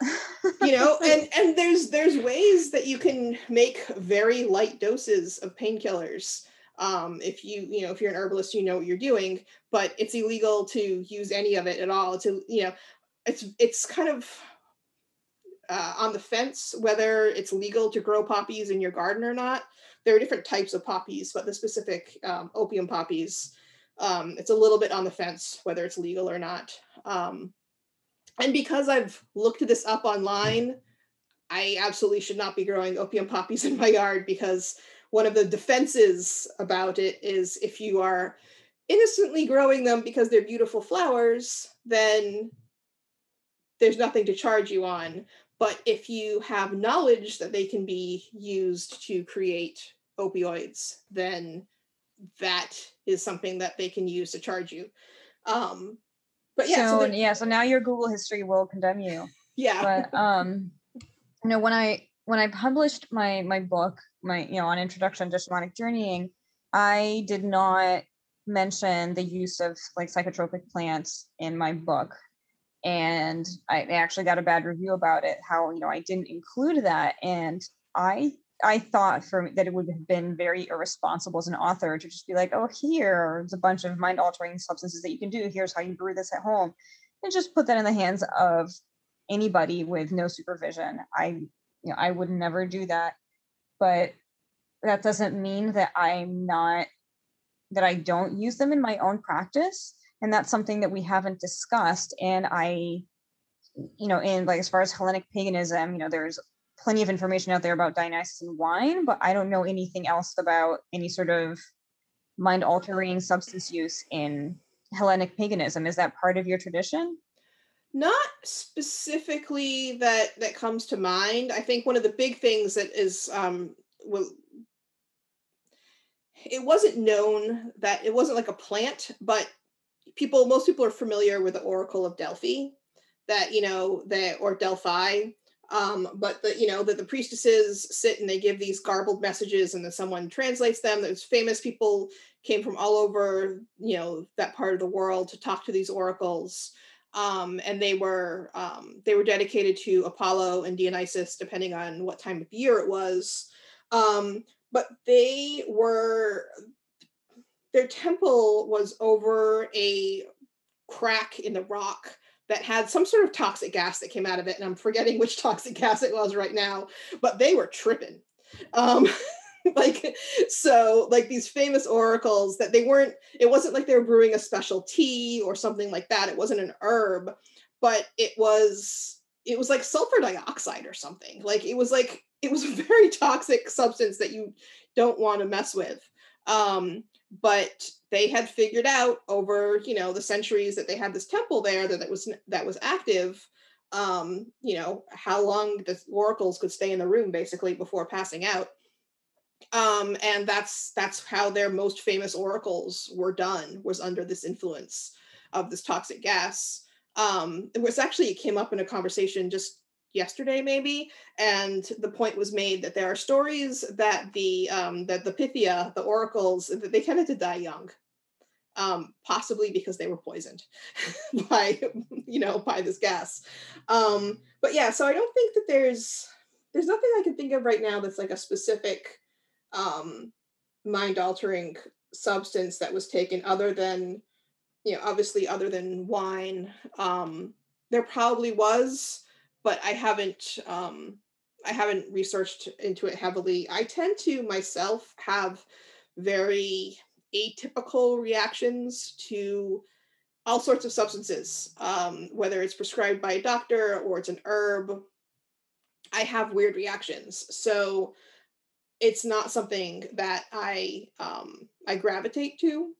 you know and and there's there's ways that you can make very light doses of painkillers um if you you know if you're an herbalist you know what you're doing but it's illegal to use any of it at all to you know it's it's kind of uh, on the fence whether it's legal to grow poppies in your garden or not there are different types of poppies but the specific um, opium poppies um, it's a little bit on the fence whether it's legal or not um, and because I've looked this up online, I absolutely should not be growing opium poppies in my yard because one of the defenses about it is if you are innocently growing them because they're beautiful flowers, then there's nothing to charge you on. But if you have knowledge that they can be used to create opioids, then that is something that they can use to charge you. Um, but yeah, so, so yeah, so now your Google history will condemn you. Yeah. But um, you know, when I when I published my my book, my you know, on introduction to shamanic journeying, I did not mention the use of like psychotropic plants in my book. And I actually got a bad review about it, how you know I didn't include that. And I I thought for that it would have been very irresponsible as an author to just be like, oh, here's a bunch of mind altering substances that you can do. Here's how you brew this at home. And just put that in the hands of anybody with no supervision. I, you know, I would never do that. But that doesn't mean that I'm not, that I don't use them in my own practice. And that's something that we haven't discussed. And I, you know, in like as far as Hellenic paganism, you know, there's plenty of information out there about Dionysus and wine, but I don't know anything else about any sort of mind altering substance use in Hellenic paganism. Is that part of your tradition? Not specifically that that comes to mind. I think one of the big things that is um well it wasn't known that it wasn't like a plant, but people most people are familiar with the Oracle of Delphi that you know that or Delphi um, but the you know that the priestesses sit and they give these garbled messages and then someone translates them. There's famous people came from all over you know that part of the world to talk to these oracles. Um, and they were um, they were dedicated to apollo and dionysus depending on what time of year it was. Um, but they were their temple was over a crack in the rock that had some sort of toxic gas that came out of it, and I'm forgetting which toxic gas it was right now, but they were tripping. Um, like so like these famous oracles that they weren't it wasn't like they were brewing a special tea or something like that. It wasn't an herb but it was it was like sulfur dioxide or something. Like it was like it was a very toxic substance that you don't want to mess with. Um but they had figured out over you know the centuries that they had this temple there that, that was that was active um you know how long the oracles could stay in the room basically before passing out. Um and that's that's how their most famous oracles were done was under this influence of this toxic gas. Um it was actually it came up in a conversation just yesterday maybe and the point was made that there are stories that the um that the pythia the oracles that they tended to die young um possibly because they were poisoned by you know by this gas. Um but yeah so i don't think that there's there's nothing i can think of right now that's like a specific um mind altering substance that was taken other than you know obviously other than wine. Um there probably was but I haven't um, I haven't researched into it heavily. I tend to myself have very atypical reactions to all sorts of substances, um, whether it's prescribed by a doctor or it's an herb. I have weird reactions, so it's not something that I um, I gravitate to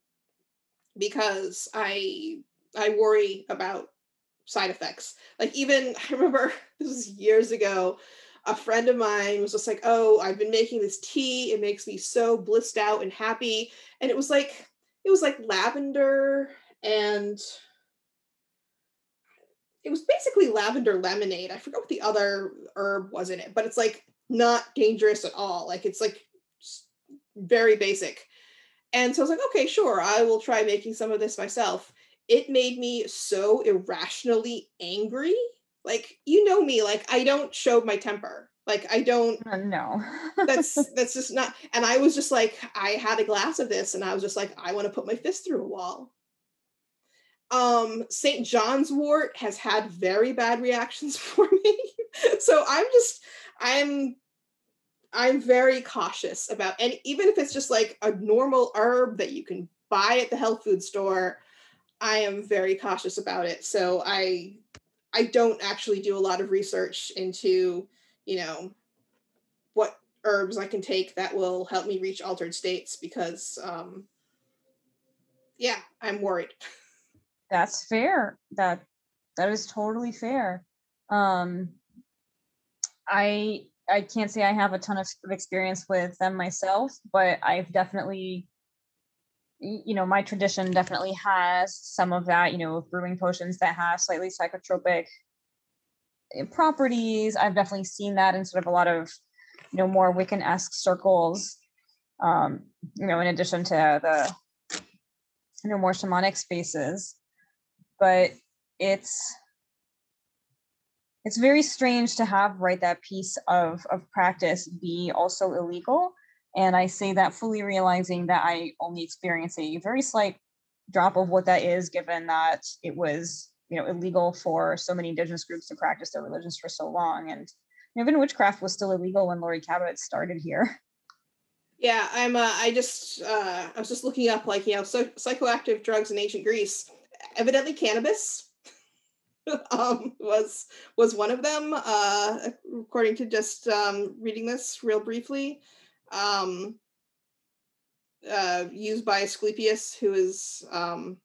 because I I worry about side effects. Like even I remember this was years ago. A friend of mine was just like, "Oh, I've been making this tea. It makes me so blissed out and happy." And it was like it was like lavender and it was basically lavender lemonade. I forgot what the other herb was in it, but it's like not dangerous at all. Like it's like very basic. And so I was like, okay, sure, I will try making some of this myself it made me so irrationally angry. Like you know me, like I don't show my temper. Like I don't uh, no. that's that's just not and I was just like I had a glass of this and I was just like I want to put my fist through a wall. Um St. John's wort has had very bad reactions for me. so I'm just I'm I'm very cautious about and even if it's just like a normal herb that you can buy at the health food store I am very cautious about it. So I I don't actually do a lot of research into, you know, what herbs I can take that will help me reach altered states because um yeah, I'm worried. That's fair. That that is totally fair. Um I I can't say I have a ton of experience with them myself, but I've definitely you know, my tradition definitely has some of that, you know, brewing potions that have slightly psychotropic eh, properties. I've definitely seen that in sort of a lot of, you know, more Wiccan esque circles. Um, you know, in addition to the, you know, more shamanic spaces. But it's, it's very strange to have right that piece of of practice be also illegal and I say that fully realizing that I only experience a very slight drop of what that is, given that it was, you know, illegal for so many indigenous groups to practice their religions for so long. And even witchcraft was still illegal when Laurie Cabot started here. Yeah, I'm. Uh, I just. Uh, I was just looking up, like you know, so, psychoactive drugs in ancient Greece. Evidently, cannabis um, was was one of them. Uh, according to just um, reading this real briefly, um, uh, used by Asclepius, who is um,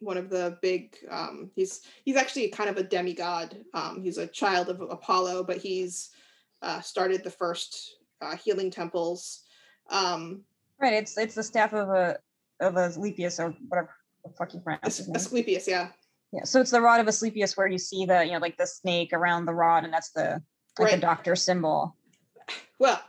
one of the big. Um, he's he's actually kind of a demigod. Um, he's a child of Apollo, but he's uh, started the first uh, healing temples. Um, right. It's it's the staff of a of Asclepius or whatever the fuck you pronounce As- Asclepius, yeah. Yeah. So it's the rod of Asclepius where you see the you know like the snake around the rod, and that's the like right. the doctor symbol. Well,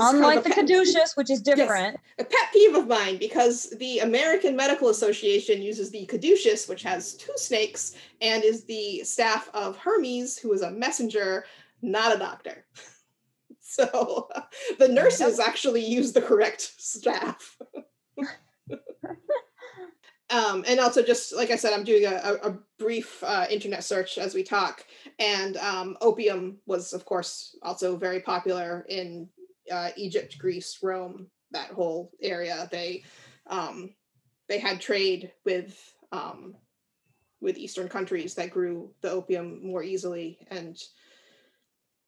Unlike the pet- caduceus, which is different. Yes, a pet peeve of mine because the American Medical Association uses the caduceus, which has two snakes, and is the staff of Hermes, who is a messenger, not a doctor. So the nurses actually use the correct staff. Um, and also, just like I said, I'm doing a, a, a brief uh, internet search as we talk, and um, opium was, of course, also very popular in uh, Egypt, Greece, Rome, that whole area. They um, they had trade with um, with Eastern countries that grew the opium more easily, and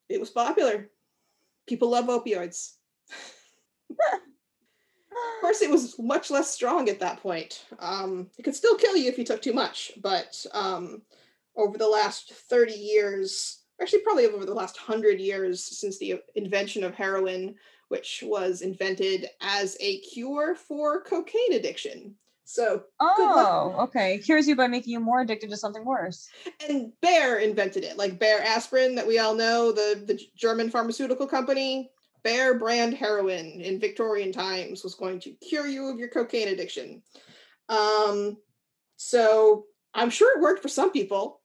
it was popular. People love opioids. of course, it was much less strong at that point. Um, it could still kill you if you took too much, but um, over the last 30 years, actually, probably over the last 100 years since the invention of heroin, which was invented as a cure for cocaine addiction. So, oh, okay. Cures you by making you more addicted to something worse. And Bayer invented it, like Bayer aspirin that we all know, the, the German pharmaceutical company. Bayer brand heroin in Victorian times was going to cure you of your cocaine addiction. Um, so I'm sure it worked for some people.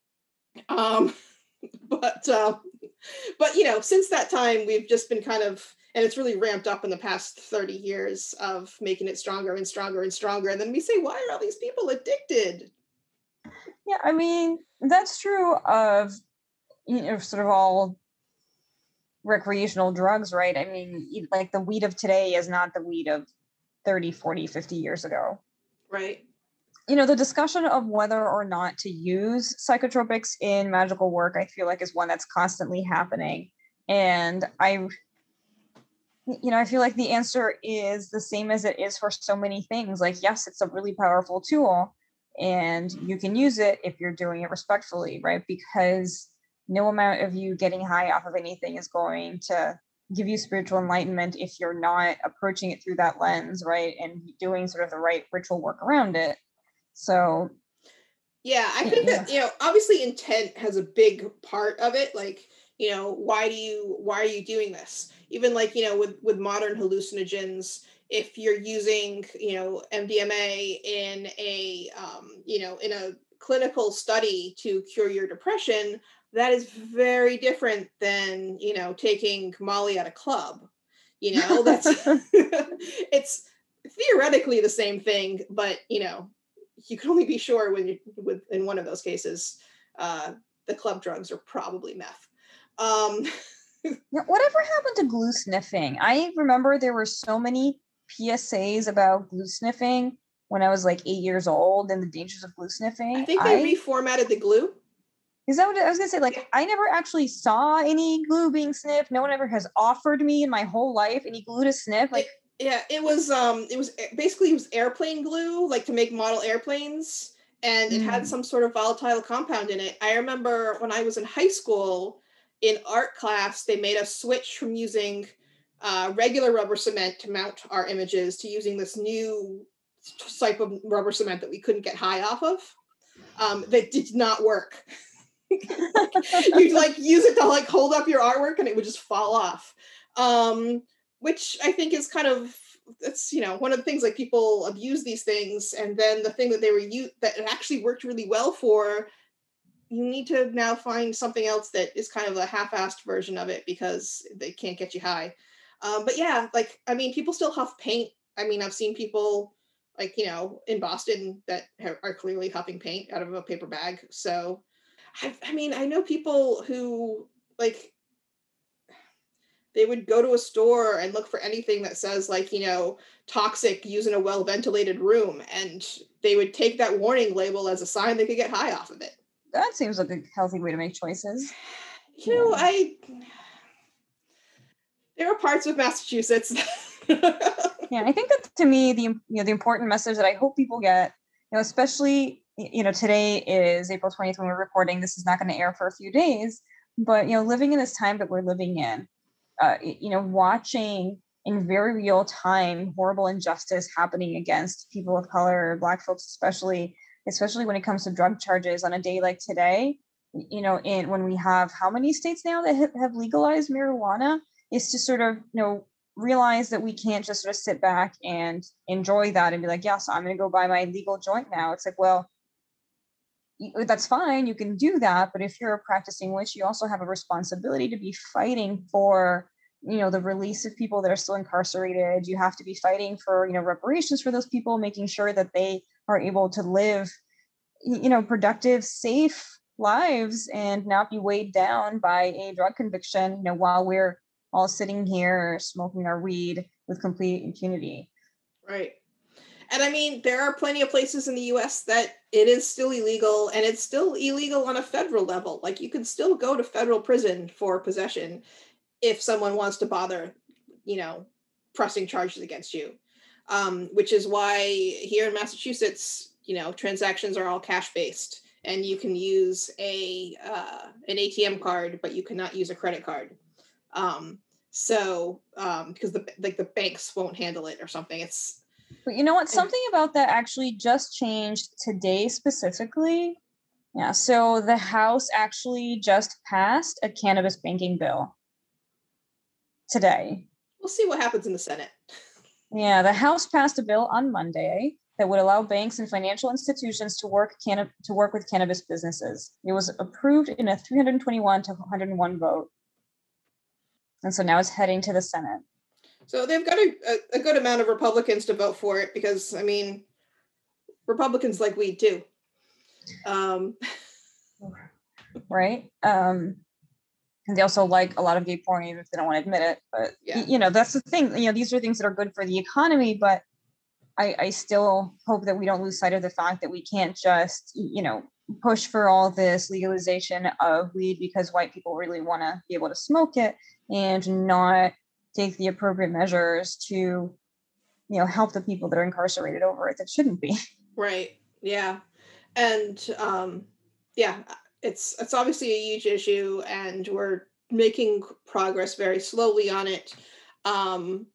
Um, but uh, but you know, since that time, we've just been kind of and it's really ramped up in the past 30 years of making it stronger and stronger and stronger. And then we say why are all these people addicted? Yeah i mean that's true of you know sort of all recreational drugs right? I mean like the weed of today is not the weed of 30 40 50 years ago. Right you know the discussion of whether or not to use psychotropics in magical work i feel like is one that's constantly happening and i you know, I feel like the answer is the same as it is for so many things. Like, yes, it's a really powerful tool and you can use it if you're doing it respectfully, right? Because no amount of you getting high off of anything is going to give you spiritual enlightenment if you're not approaching it through that lens, right? And doing sort of the right ritual work around it. So, yeah, I think that, you know, obviously intent has a big part of it. Like, you know, why do you, why are you doing this? even like you know with with modern hallucinogens if you're using you know mdma in a um, you know in a clinical study to cure your depression that is very different than you know taking molly at a club you know that's it's theoretically the same thing but you know you can only be sure when you with in one of those cases uh the club drugs are probably meth um Whatever happened to glue sniffing? I remember there were so many PSAs about glue sniffing when I was like eight years old and the dangers of glue sniffing. I think they I, reformatted the glue. Is that what I was gonna say? Like, I never actually saw any glue being sniffed. No one ever has offered me in my whole life any glue to sniff. Like, yeah, it was um, it was basically it was airplane glue, like to make model airplanes, and it mm. had some sort of volatile compound in it. I remember when I was in high school, in art class, they made us switch from using uh, regular rubber cement to mount our images to using this new type of rubber cement that we couldn't get high off of. Um, that did not work. You'd like use it to like hold up your artwork and it would just fall off. Um, which I think is kind of that's you know one of the things like people abuse these things and then the thing that they were you that actually worked really well for you need to now find something else that is kind of a half-assed version of it because they can't get you high. Um, but yeah, like I mean, people still huff paint. I mean, I've seen people like you know in Boston that are clearly huffing paint out of a paper bag. So, I, I mean, I know people who like they would go to a store and look for anything that says like you know toxic use in a well ventilated room and they would take that warning label as a sign they could get high off of it that seems like a healthy way to make choices. You know, I there are parts of Massachusetts. yeah, I think that to me the you know the important message that I hope people get, you know, especially you know today is April 20th when we're recording. This is not going to air for a few days, but you know, living in this time that we're living in, uh, you know, watching in very real time horrible injustice happening against people of color, Black folks especially, especially when it comes to drug charges on a day like today. You know in when we have how many states now that have legalized marijuana is to sort of you know realize that we can't just sort of sit back and enjoy that and be like yes i'm going to go buy my legal joint now. It's like well Uh, that's fine you can do that but if you're a practicing witch you also have a responsibility to be fighting for you know the release of people that are still incarcerated. You have to be fighting for you know reparations for those people making sure that they are able to live you know productive safe lives and not be weighed down by a drug conviction you know while we're all sitting here smoking our weed with complete impunity. Right and i mean there are plenty of places in the us that it is still illegal and it's still illegal on a federal level like you can still go to federal prison for possession if someone wants to bother, you know, pressing charges against you. Um, which is why here in Massachusetts, you know, transactions are all cash based, and you can use a uh, an ATM card, but you cannot use a credit card. Um, so um, because the like the banks won't handle it or something. It's but you know what? Something about that actually just changed today specifically. Yeah. So the House actually just passed a cannabis banking bill today. We'll see what happens in the Senate. Yeah, the House passed a bill on Monday that would allow banks and financial institutions to work canna- to work with cannabis businesses. It was approved in a 321 to 101 vote. And so now it's heading to the Senate. So they've got a, a, a good amount of Republicans to vote for it because, I mean, Republicans like weed too. Um. right. Um, and they also like a lot of gay porn even if they don't want to admit it but yeah. you know that's the thing you know these are things that are good for the economy but I, I still hope that we don't lose sight of the fact that we can't just you know push for all this legalization of weed because white people really want to be able to smoke it and not take the appropriate measures to you know help the people that are incarcerated over it that shouldn't be. Right yeah. And um yeah it's it's obviously a huge issue and we're making progress very slowly on it. Um,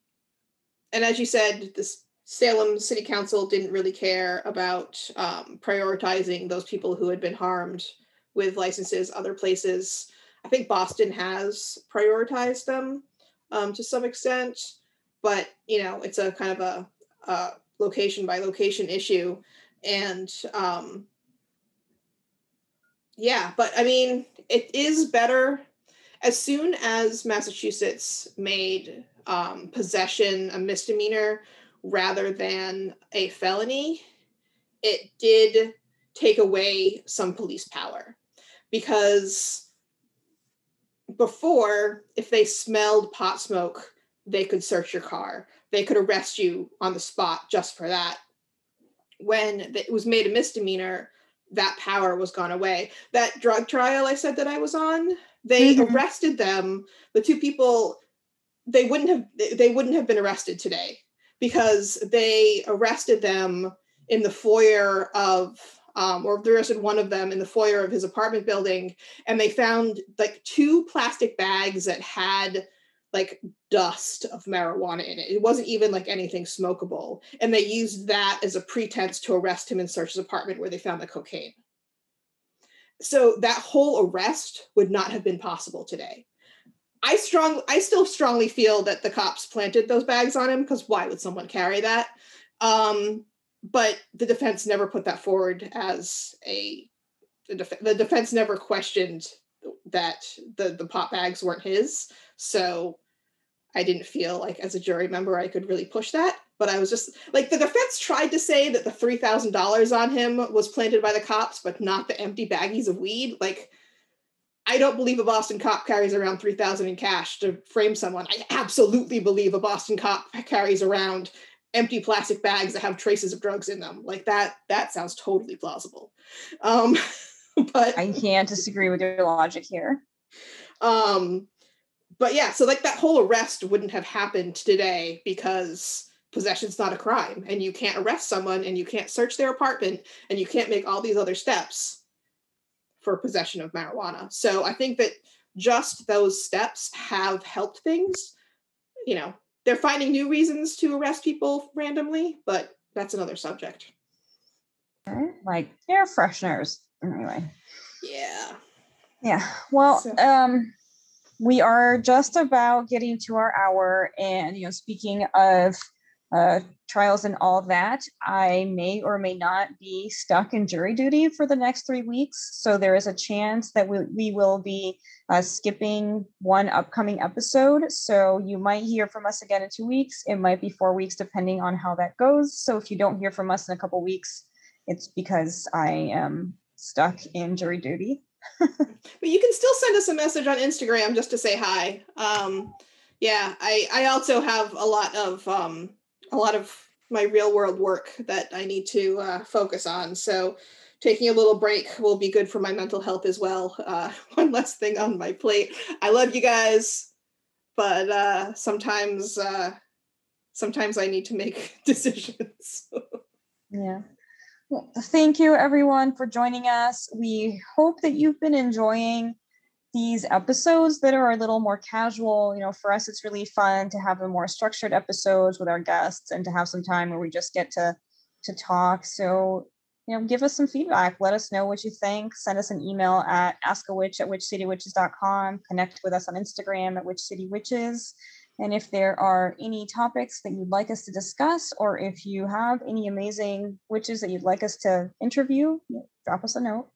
and as you said this salem city council didn't really care about um, prioritizing those people who had been harmed with licenses other places. I think boston has prioritized them um, to some extent but you know it's a kind of a, a location by location issue. And um, yeah, but I mean, it is better as soon as Massachusetts made um, possession a misdemeanor rather than a felony, it did take away some police power. Because before, if they smelled pot smoke, they could search your car. They could arrest you on the spot just for that. When it was made a misdemeanor, that power was gone away. That drug trial I said that I was on, they mm-hmm. arrested them. The two people, they wouldn't have they wouldn't have been arrested today because they arrested them in the foyer of um, or they arrested one of them in the foyer of his apartment building and they found like two plastic bags that had like dust of marijuana in it. It wasn't even like anything smokable. And they used that as a pretense to arrest him and search his apartment where they found the cocaine. So that whole arrest would not have been possible today. I strong I still strongly feel that the cops planted those bags on him because why would someone carry that? Um, but the defense never put that forward as a the, def- the defense never questioned that the the pot bags weren't his. So I didn't feel like as a jury member I could really push that. But I was just like the defense tried to say that the three thousand dollars on him was planted by the cops, but not the empty baggies of weed. Like I don't believe a Boston cop carries around three thousand in cash to frame someone. I absolutely believe a Boston cop carries around empty plastic bags that have traces of drugs in them. Like that. That sounds totally plausible. Um, but I can't disagree with your logic here. Um, but yeah, so like that whole arrest wouldn't have happened today because possession's not a crime and you can't arrest someone and you can't search their apartment and you can't make all these other steps for possession of marijuana. So I think that just those steps have helped things. You know, they're finding new reasons to arrest people randomly, but that's another subject. Like air fresheners. Anyway. Yeah. Yeah. Well, so. um we are just about getting to our hour and you know speaking of uh, trials and all that, I may or may not be stuck in jury duty for the next three weeks. So there is a chance that we, we will be uh, skipping one upcoming episode. So you might hear from us again in two weeks. It might be four weeks, depending on how that goes. So if you don't hear from us in a couple weeks, it's because I am stuck in jury duty. but you can still send us a message on Instagram just to say hi. Um, yeah, I I also have a lot of um, a lot of my real world work that I need to uh, focus on. So taking a little break will be good for my mental health as well. Uh, one less thing on my plate. I love you guys, but uh, sometimes uh, sometimes I need to make decisions. yeah. Well, thank you everyone for joining us. We hope that you've been enjoying these episodes that are a little more casual. You know, for us, it's really fun to have the more structured episodes with our guests and to have some time where we just get to to talk. So, you know, give us some feedback. Let us know what you think. Send us an email at askawitch at witchcitywitches.com. Connect with us on Instagram at witchcitywitches. And if there are any topics that you'd like us to discuss, or if you have any amazing witches that you'd like us to interview, drop us a note.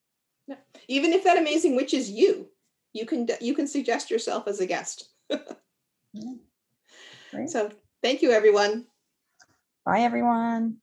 Even if that amazing witch is you, you can you can suggest yourself as a guest. yeah. So thank you, everyone. Bye, everyone.